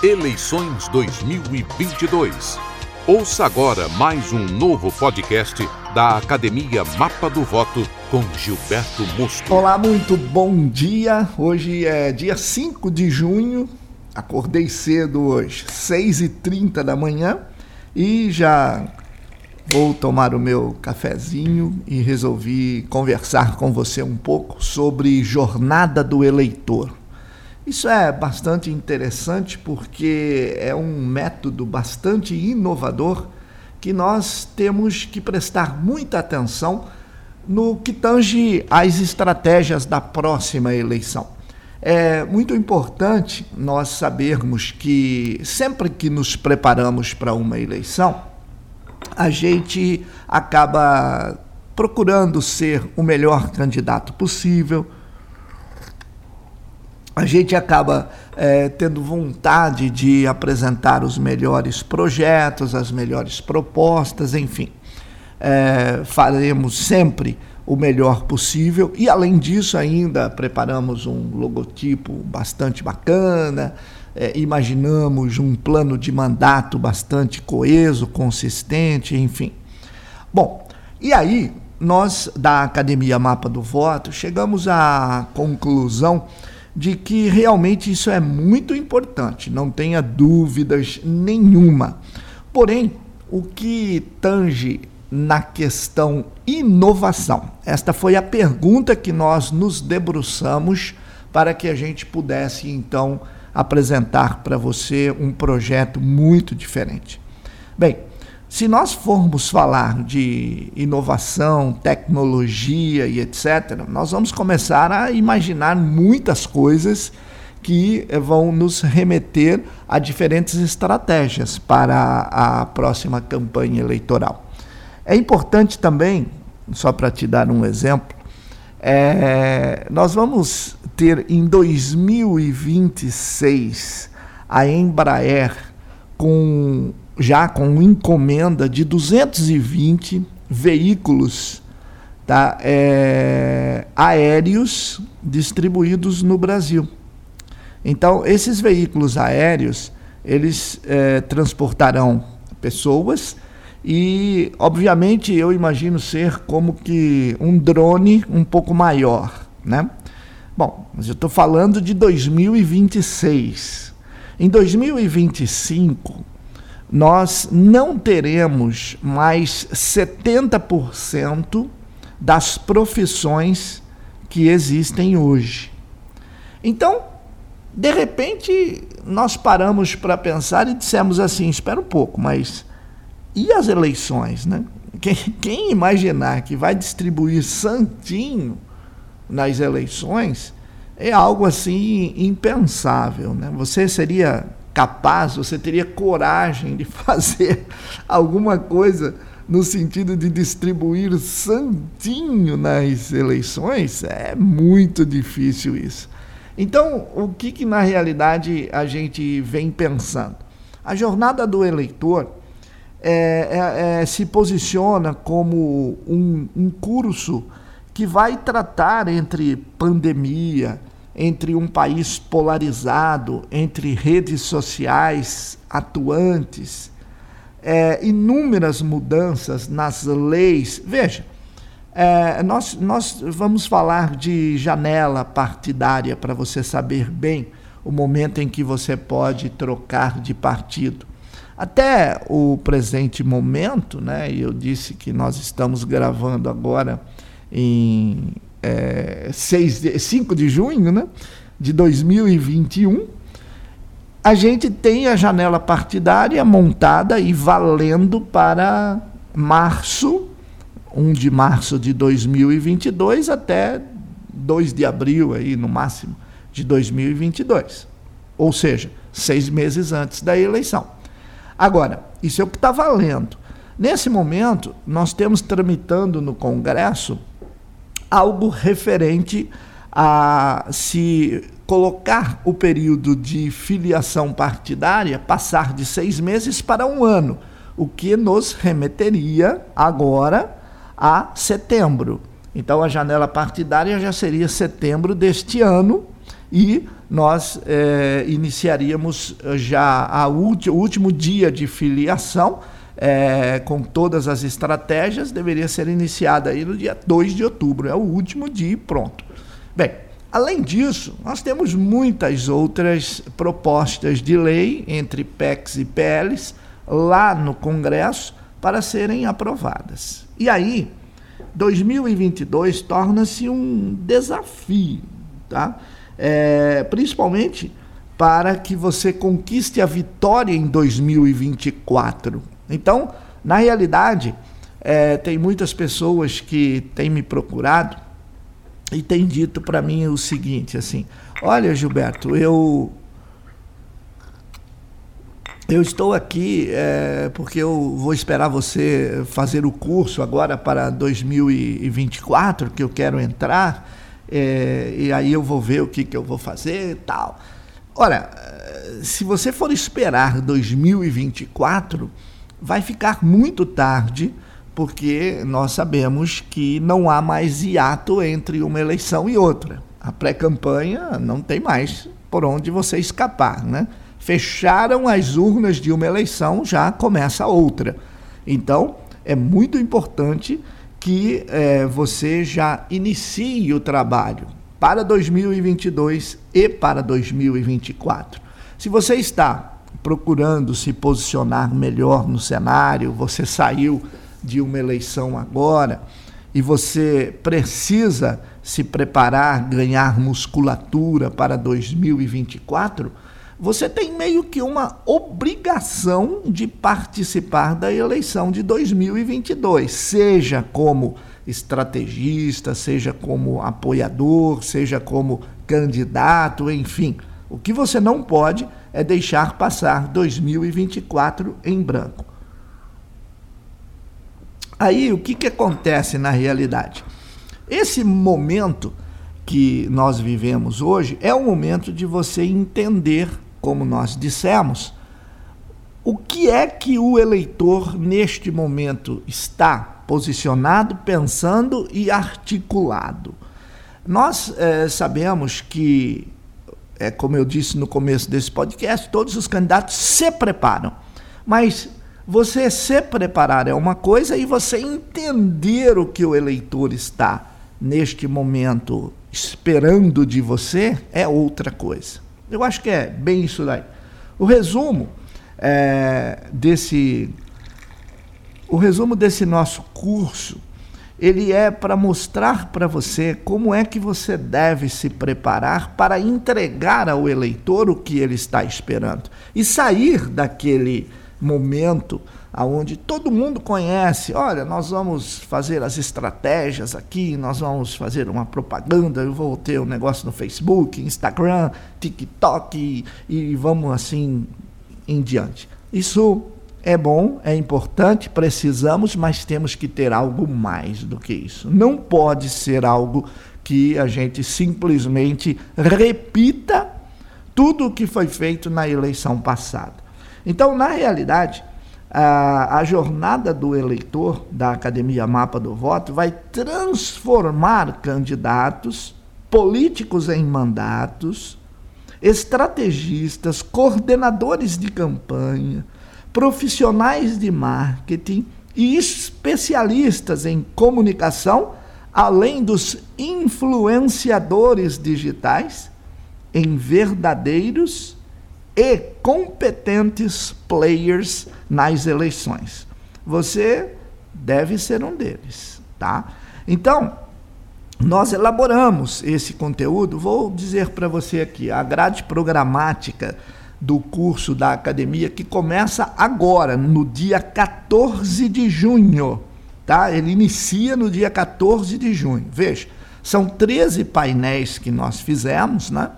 Eleições 2022. Ouça agora mais um novo podcast da Academia Mapa do Voto com Gilberto Mosco. Olá, muito bom dia. Hoje é dia 5 de junho. Acordei cedo hoje, 6h30 da manhã, e já vou tomar o meu cafezinho e resolvi conversar com você um pouco sobre jornada do eleitor. Isso é bastante interessante porque é um método bastante inovador que nós temos que prestar muita atenção no que tange às estratégias da próxima eleição. É muito importante nós sabermos que sempre que nos preparamos para uma eleição, a gente acaba procurando ser o melhor candidato possível, a gente acaba é, tendo vontade de apresentar os melhores projetos, as melhores propostas, enfim. É, faremos sempre o melhor possível e, além disso, ainda preparamos um logotipo bastante bacana, é, imaginamos um plano de mandato bastante coeso, consistente, enfim. Bom, e aí nós da Academia Mapa do Voto chegamos à conclusão de que realmente isso é muito importante, não tenha dúvidas nenhuma. Porém, o que tange na questão inovação? Esta foi a pergunta que nós nos debruçamos para que a gente pudesse então apresentar para você um projeto muito diferente. Bem, se nós formos falar de inovação, tecnologia e etc., nós vamos começar a imaginar muitas coisas que vão nos remeter a diferentes estratégias para a próxima campanha eleitoral. É importante também, só para te dar um exemplo, é, nós vamos ter em 2026 a Embraer com já com encomenda de 220 veículos tá, é, aéreos distribuídos no Brasil. Então, esses veículos aéreos, eles é, transportarão pessoas e, obviamente, eu imagino ser como que um drone um pouco maior, né? Bom, mas eu estou falando de 2026. Em 2025, nós não teremos mais 70% das profissões que existem hoje. Então, de repente, nós paramos para pensar e dissemos assim: espera um pouco, mas e as eleições? Né? Quem, quem imaginar que vai distribuir santinho nas eleições é algo assim impensável. Né? Você seria capaz, você teria coragem de fazer alguma coisa no sentido de distribuir santinho nas eleições? É muito difícil isso. Então, o que, que na realidade a gente vem pensando? A jornada do eleitor é, é, é, se posiciona como um, um curso que vai tratar entre pandemia, entre um país polarizado, entre redes sociais atuantes, é, inúmeras mudanças nas leis. Veja, é, nós, nós vamos falar de janela partidária para você saber bem o momento em que você pode trocar de partido. Até o presente momento, né, eu disse que nós estamos gravando agora em é, 6 de, 5 de junho né, de 2021, a gente tem a janela partidária montada e valendo para março, 1 de março de 2022 até 2 de abril, aí, no máximo, de 2022. Ou seja, seis meses antes da eleição. Agora, isso é o que está valendo. Nesse momento, nós temos tramitando no Congresso algo referente a se colocar o período de filiação partidária, passar de seis meses para um ano, o que nos remeteria agora a setembro. Então a janela partidária já seria setembro deste ano, e nós é, iniciaríamos já a o último dia de filiação, é, com todas as estratégias, deveria ser iniciada aí no dia 2 de outubro, é o último dia e pronto. Bem, além disso, nós temos muitas outras propostas de lei, entre PECs e PLs, lá no Congresso, para serem aprovadas. E aí, 2022 torna-se um desafio, tá? É, principalmente para que você conquiste a vitória em 2024. Então, na realidade, é, tem muitas pessoas que têm me procurado e têm dito para mim o seguinte, assim, olha Gilberto, eu eu estou aqui é, porque eu vou esperar você fazer o curso agora para 2024, que eu quero entrar, é, e aí eu vou ver o que, que eu vou fazer e tal. Ora, se você for esperar 2024, vai ficar muito tarde, porque nós sabemos que não há mais hiato entre uma eleição e outra. A pré-campanha não tem mais por onde você escapar, né? fecharam as urnas de uma eleição, já começa outra. Então, é muito importante que é, você já inicie o trabalho para 2022 e para 2024. Se você está procurando se posicionar melhor no cenário, você saiu de uma eleição agora e você precisa se preparar, ganhar musculatura para 2024, você tem meio que uma obrigação de participar da eleição de 2022, seja como estrategista, seja como apoiador, seja como candidato, enfim. O que você não pode é deixar passar 2024 em branco. Aí, o que, que acontece na realidade? Esse momento que nós vivemos hoje é o momento de você entender como nós dissemos, o que é que o eleitor neste momento está posicionado, pensando e articulado? Nós é, sabemos que, é, como eu disse no começo desse podcast, todos os candidatos se preparam, mas você se preparar é uma coisa e você entender o que o eleitor está neste momento esperando de você é outra coisa. Eu acho que é bem isso daí. O resumo é, desse o resumo desse nosso curso ele é para mostrar para você como é que você deve se preparar para entregar ao eleitor o que ele está esperando e sair daquele momento aonde todo mundo conhece, olha, nós vamos fazer as estratégias aqui, nós vamos fazer uma propaganda, eu vou ter um negócio no Facebook, Instagram, TikTok e, e vamos assim em diante. Isso é bom, é importante, precisamos, mas temos que ter algo mais do que isso. Não pode ser algo que a gente simplesmente repita tudo o que foi feito na eleição passada. Então, na realidade, a, a jornada do eleitor da Academia Mapa do Voto vai transformar candidatos, políticos em mandatos, estrategistas, coordenadores de campanha, profissionais de marketing e especialistas em comunicação, além dos influenciadores digitais, em verdadeiros e competentes players nas eleições. Você deve ser um deles, tá? Então, nós elaboramos esse conteúdo, vou dizer para você aqui, a grade programática do curso da academia que começa agora, no dia 14 de junho, tá? Ele inicia no dia 14 de junho. Veja, são 13 painéis que nós fizemos, né?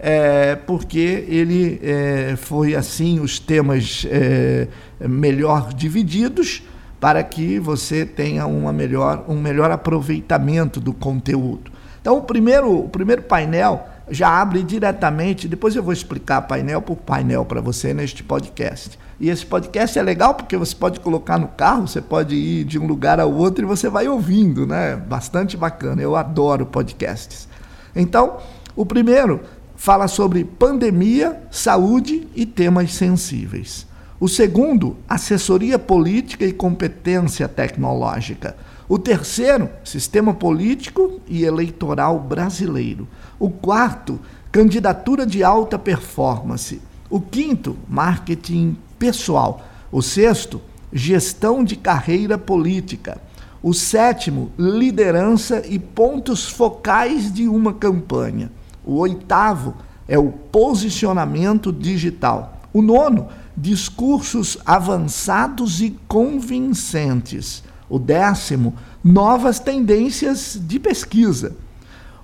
é, porque ele é, foi assim os temas é, melhor divididos para que você tenha uma melhor, um melhor aproveitamento do conteúdo. Então, o primeiro, o primeiro painel já abre diretamente, depois eu vou explicar painel por painel para você neste podcast. E esse podcast é legal porque você pode colocar no carro, você pode ir de um lugar ao outro e você vai ouvindo, né? Bastante bacana. Eu adoro podcasts. Então, o primeiro fala sobre pandemia, saúde e temas sensíveis. O segundo, assessoria política e competência tecnológica. O terceiro, sistema político e eleitoral brasileiro. O quarto, candidatura de alta performance. O quinto, marketing pessoal. O sexto, gestão de carreira política. O sétimo, liderança e pontos focais de uma campanha. O oitavo é o posicionamento digital. O nono, discursos avançados e convincentes. O décimo, novas tendências de pesquisa.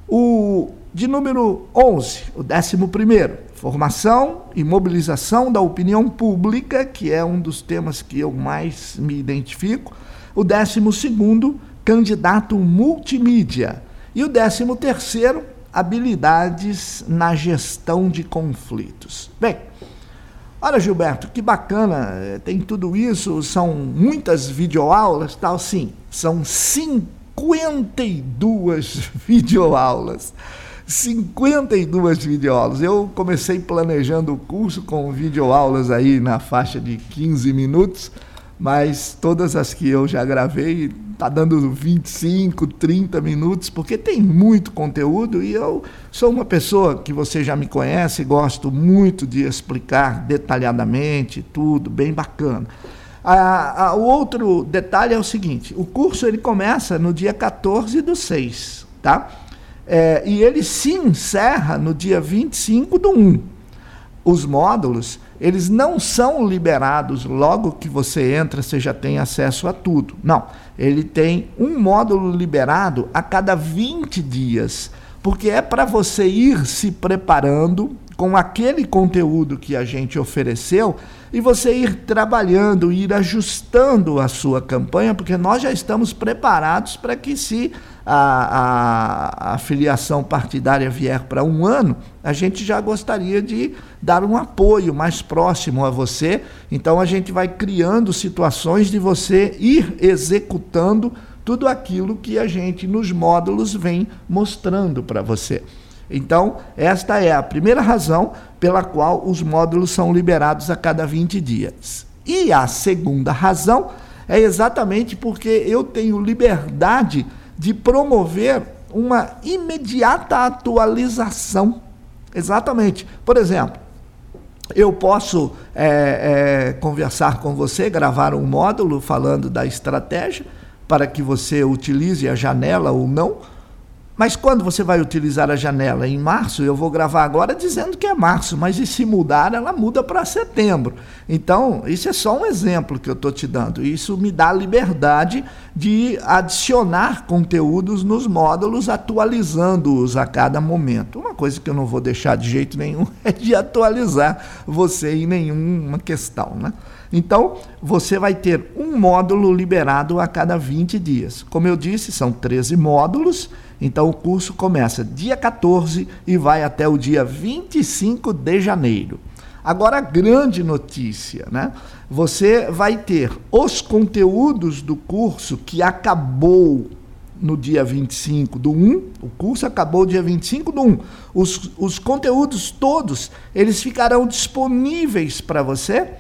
O de número 11, o décimo primeiro, formação e mobilização da opinião pública, que é um dos temas que eu mais me identifico. O décimo segundo, candidato multimídia. E o décimo terceiro, habilidades na gestão de conflitos. Bem, Olha, Gilberto, que bacana, eh, tem tudo isso, são muitas videoaulas, tal, sim, são 52 videoaulas. 52 videoaulas. Eu comecei planejando o curso com videoaulas aí na faixa de 15 minutos, mas todas as que eu já gravei tá dando 25, 30 minutos, porque tem muito conteúdo e eu sou uma pessoa que você já me conhece, gosto muito de explicar detalhadamente tudo, bem bacana. Ah, ah, o outro detalhe é o seguinte: o curso ele começa no dia 14 do 6, tá? É, e ele se encerra no dia 25 do 1. Os módulos eles não são liberados logo que você entra, você já tem acesso a tudo. Não, ele tem um módulo liberado a cada 20 dias, porque é para você ir se preparando com aquele conteúdo que a gente ofereceu e você ir trabalhando, ir ajustando a sua campanha, porque nós já estamos preparados para que se a, a, a filiação partidária vier para um ano, a gente já gostaria de dar um apoio mais próximo a você. Então a gente vai criando situações de você ir executando tudo aquilo que a gente nos módulos vem mostrando para você. Então, esta é a primeira razão pela qual os módulos são liberados a cada 20 dias. E a segunda razão é exatamente porque eu tenho liberdade de promover uma imediata atualização. Exatamente. Por exemplo, eu posso é, é, conversar com você, gravar um módulo falando da estratégia para que você utilize a janela ou não mas quando você vai utilizar a janela em março, eu vou gravar agora dizendo que é março, mas e se mudar, ela muda para setembro. Então, isso é só um exemplo que eu estou te dando. Isso me dá liberdade de adicionar conteúdos nos módulos, atualizando-os a cada momento. Uma coisa que eu não vou deixar de jeito nenhum é de atualizar você em nenhuma questão. Né? Então, você vai ter um módulo liberado a cada 20 dias. Como eu disse, são 13 módulos então o curso começa dia 14 e vai até o dia 25 de janeiro. Agora, a grande notícia, né? Você vai ter os conteúdos do curso que acabou no dia 25 do 1, o curso acabou dia 25 do 1. Os, os conteúdos todos, eles ficarão disponíveis para você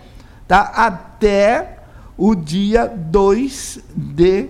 tá? até o dia 2 de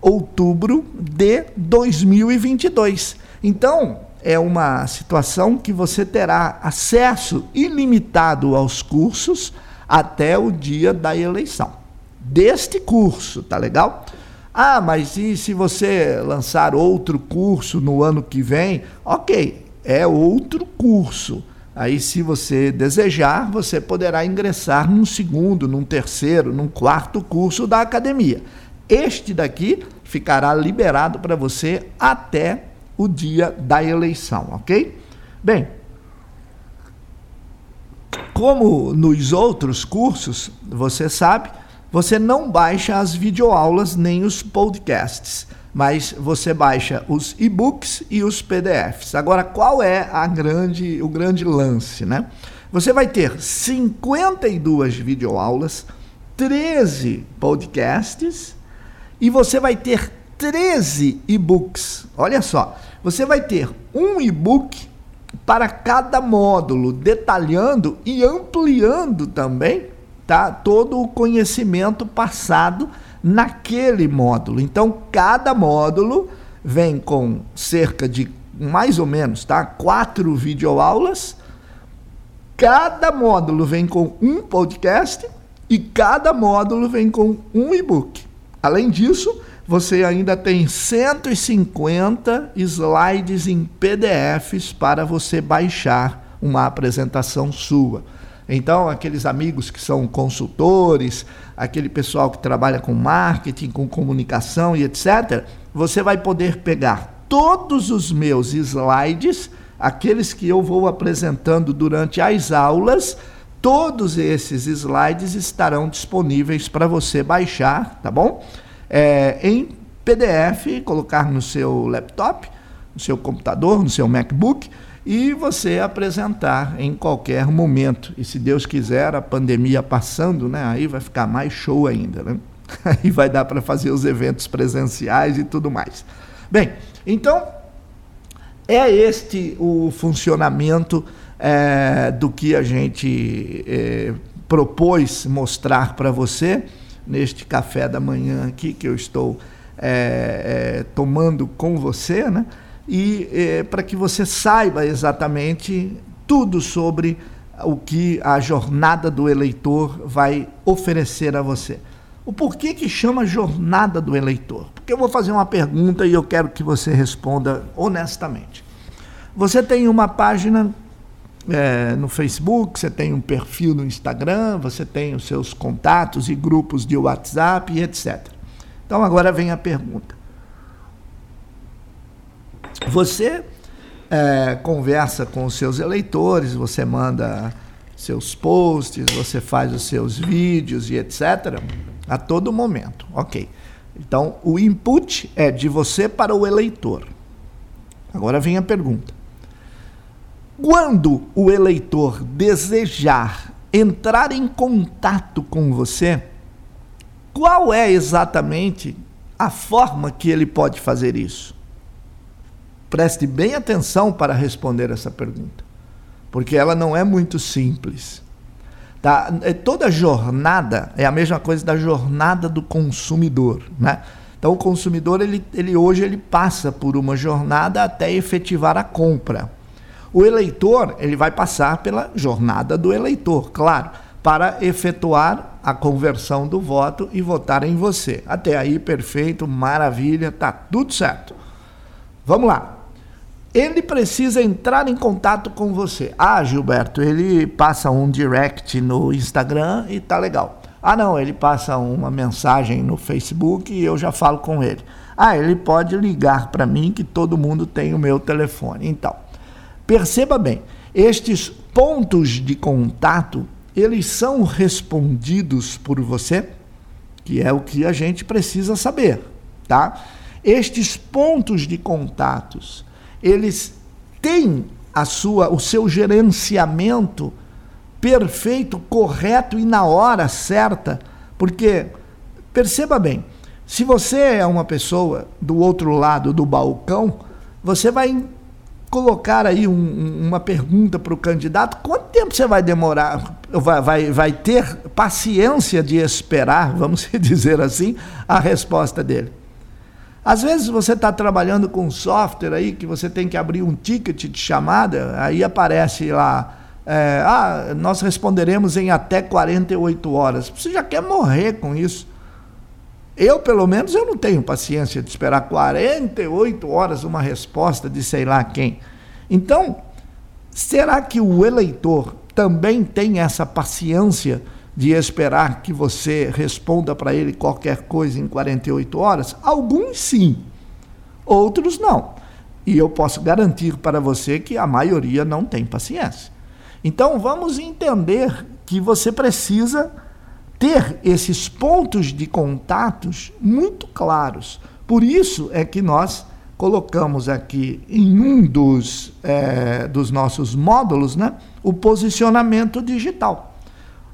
outubro de 2022. Então, é uma situação que você terá acesso ilimitado aos cursos até o dia da eleição. Deste curso, tá legal? Ah, mas e se você lançar outro curso no ano que vem? Ok, é outro curso. Aí, se você desejar, você poderá ingressar num segundo, num terceiro, num quarto curso da academia. Este daqui ficará liberado para você até o dia da eleição, ok? Bem, como nos outros cursos, você sabe, você não baixa as videoaulas nem os podcasts, mas você baixa os e-books e os PDFs. Agora, qual é a grande, o grande lance, né? Você vai ter 52 videoaulas, 13 podcasts e você vai ter 13 e-books. Olha só, você vai ter um e-book para cada módulo, detalhando e ampliando também tá, todo o conhecimento passado naquele módulo. Então, cada módulo vem com cerca de mais ou menos, tá? Quatro videoaulas. Cada módulo vem com um podcast e cada módulo vem com um e-book. Além disso, você ainda tem 150 slides em PDFs para você baixar uma apresentação sua. Então, aqueles amigos que são consultores, aquele pessoal que trabalha com marketing, com comunicação e etc., você vai poder pegar todos os meus slides, aqueles que eu vou apresentando durante as aulas, todos esses slides estarão disponíveis para você baixar, tá bom? É, em PDF, colocar no seu laptop, no seu computador, no seu MacBook e você apresentar em qualquer momento. E se Deus quiser, a pandemia passando, né, aí vai ficar mais show ainda, né? Aí vai dar para fazer os eventos presenciais e tudo mais. Bem, então é este o funcionamento é, do que a gente é, propôs mostrar para você neste café da manhã aqui que eu estou é, é, tomando com você, né? E é, para que você saiba exatamente tudo sobre o que a jornada do eleitor vai oferecer a você. O porquê que chama jornada do eleitor? Porque eu vou fazer uma pergunta e eu quero que você responda honestamente. Você tem uma página é, no Facebook, você tem um perfil no Instagram, você tem os seus contatos e grupos de WhatsApp e etc. Então agora vem a pergunta. Você é, conversa com os seus eleitores, você manda seus posts, você faz os seus vídeos e etc. a todo momento. Ok. Então o input é de você para o eleitor. Agora vem a pergunta. Quando o eleitor desejar entrar em contato com você, qual é exatamente a forma que ele pode fazer isso? Preste bem atenção para responder essa pergunta, porque ela não é muito simples. Tá? É, toda jornada é a mesma coisa da jornada do consumidor, né? Então o consumidor ele, ele hoje ele passa por uma jornada até efetivar a compra. O eleitor, ele vai passar pela jornada do eleitor, claro, para efetuar a conversão do voto e votar em você. Até aí, perfeito, maravilha, tá tudo certo. Vamos lá. Ele precisa entrar em contato com você. Ah, Gilberto, ele passa um direct no Instagram e tá legal. Ah, não, ele passa uma mensagem no Facebook e eu já falo com ele. Ah, ele pode ligar para mim que todo mundo tem o meu telefone. Então, Perceba bem, estes pontos de contato, eles são respondidos por você, que é o que a gente precisa saber, tá? Estes pontos de contatos, eles têm a sua, o seu gerenciamento perfeito, correto e na hora certa, porque perceba bem, se você é uma pessoa do outro lado do balcão, você vai colocar aí um, uma pergunta para o candidato, quanto tempo você vai demorar, vai, vai, vai ter paciência de esperar, vamos dizer assim, a resposta dele? Às vezes você está trabalhando com software aí que você tem que abrir um ticket de chamada, aí aparece lá, é, ah, nós responderemos em até 48 horas. Você já quer morrer com isso. Eu, pelo menos, eu não tenho paciência de esperar 48 horas uma resposta de sei lá quem. Então, será que o eleitor também tem essa paciência de esperar que você responda para ele qualquer coisa em 48 horas? Alguns sim, outros não. E eu posso garantir para você que a maioria não tem paciência. Então, vamos entender que você precisa ter esses pontos de contatos muito claros. Por isso é que nós colocamos aqui em um dos, é, dos nossos módulos né, o posicionamento digital,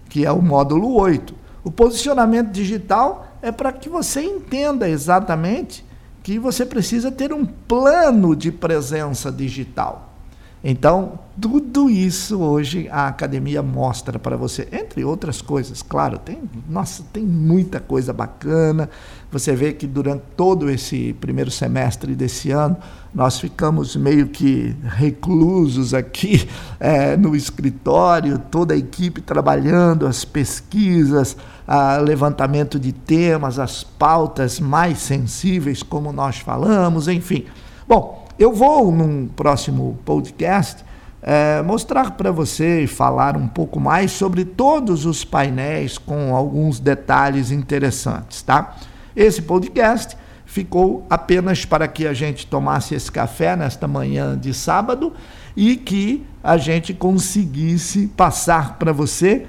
que é o módulo 8. O posicionamento digital é para que você entenda exatamente que você precisa ter um plano de presença digital. Então, tudo isso hoje a academia mostra para você, entre outras coisas, claro, tem, nossa, tem muita coisa bacana. Você vê que durante todo esse primeiro semestre desse ano, nós ficamos meio que reclusos aqui é, no escritório, toda a equipe trabalhando, as pesquisas, o levantamento de temas, as pautas mais sensíveis, como nós falamos, enfim. Bom, eu vou, num próximo podcast, é, mostrar para você e falar um pouco mais sobre todos os painéis com alguns detalhes interessantes, tá? Esse podcast ficou apenas para que a gente tomasse esse café nesta manhã de sábado e que a gente conseguisse passar para você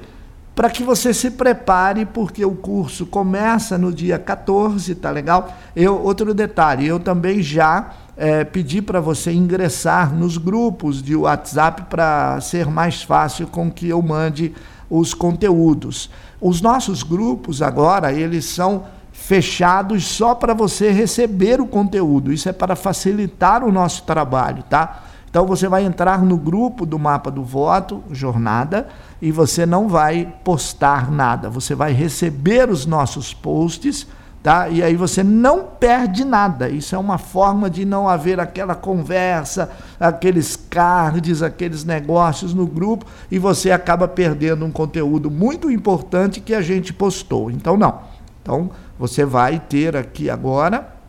para que você se prepare, porque o curso começa no dia 14, tá legal? Eu, outro detalhe, eu também já é, pedi para você ingressar nos grupos de WhatsApp para ser mais fácil com que eu mande os conteúdos. Os nossos grupos agora, eles são fechados só para você receber o conteúdo. Isso é para facilitar o nosso trabalho, tá? Então você vai entrar no grupo do mapa do voto, jornada, e você não vai postar nada. Você vai receber os nossos posts tá? E aí você não perde nada. Isso é uma forma de não haver aquela conversa, aqueles cards, aqueles negócios no grupo e você acaba perdendo um conteúdo muito importante que a gente postou. Então não. Então você vai ter aqui agora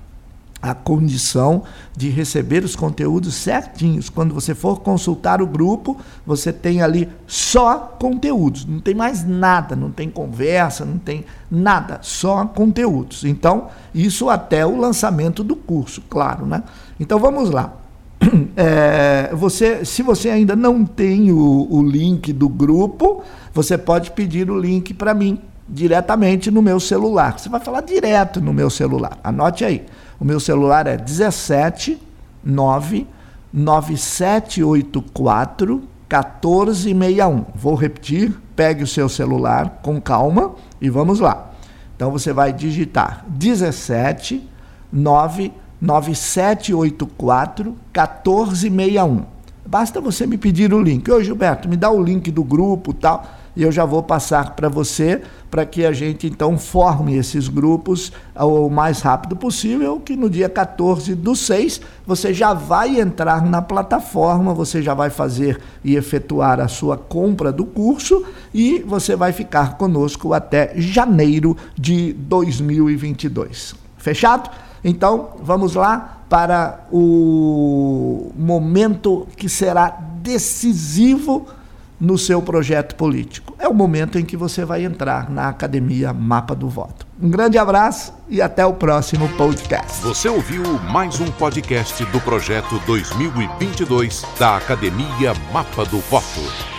a condição de receber os conteúdos certinhos. Quando você for consultar o grupo, você tem ali só conteúdos, não tem mais nada, não tem conversa, não tem nada, só conteúdos. Então, isso até o lançamento do curso, claro, né? Então vamos lá. É, você, se você ainda não tem o, o link do grupo, você pode pedir o link para mim diretamente no meu celular. Você vai falar direto no meu celular. Anote aí. O meu celular é 17 9 9784 1461. Vou repetir, pegue o seu celular com calma e vamos lá. Então você vai digitar 17 9 9784 1461. Basta você me pedir o link. Ô Gilberto, me dá o link do grupo tal e eu já vou passar para você para que a gente então forme esses grupos o mais rápido possível, que no dia 14 do 6 você já vai entrar na plataforma, você já vai fazer e efetuar a sua compra do curso e você vai ficar conosco até janeiro de 2022. Fechado? Então, vamos lá para o momento que será decisivo no seu projeto político. É o momento em que você vai entrar na Academia Mapa do Voto. Um grande abraço e até o próximo podcast. Você ouviu mais um podcast do projeto 2022 da Academia Mapa do Voto.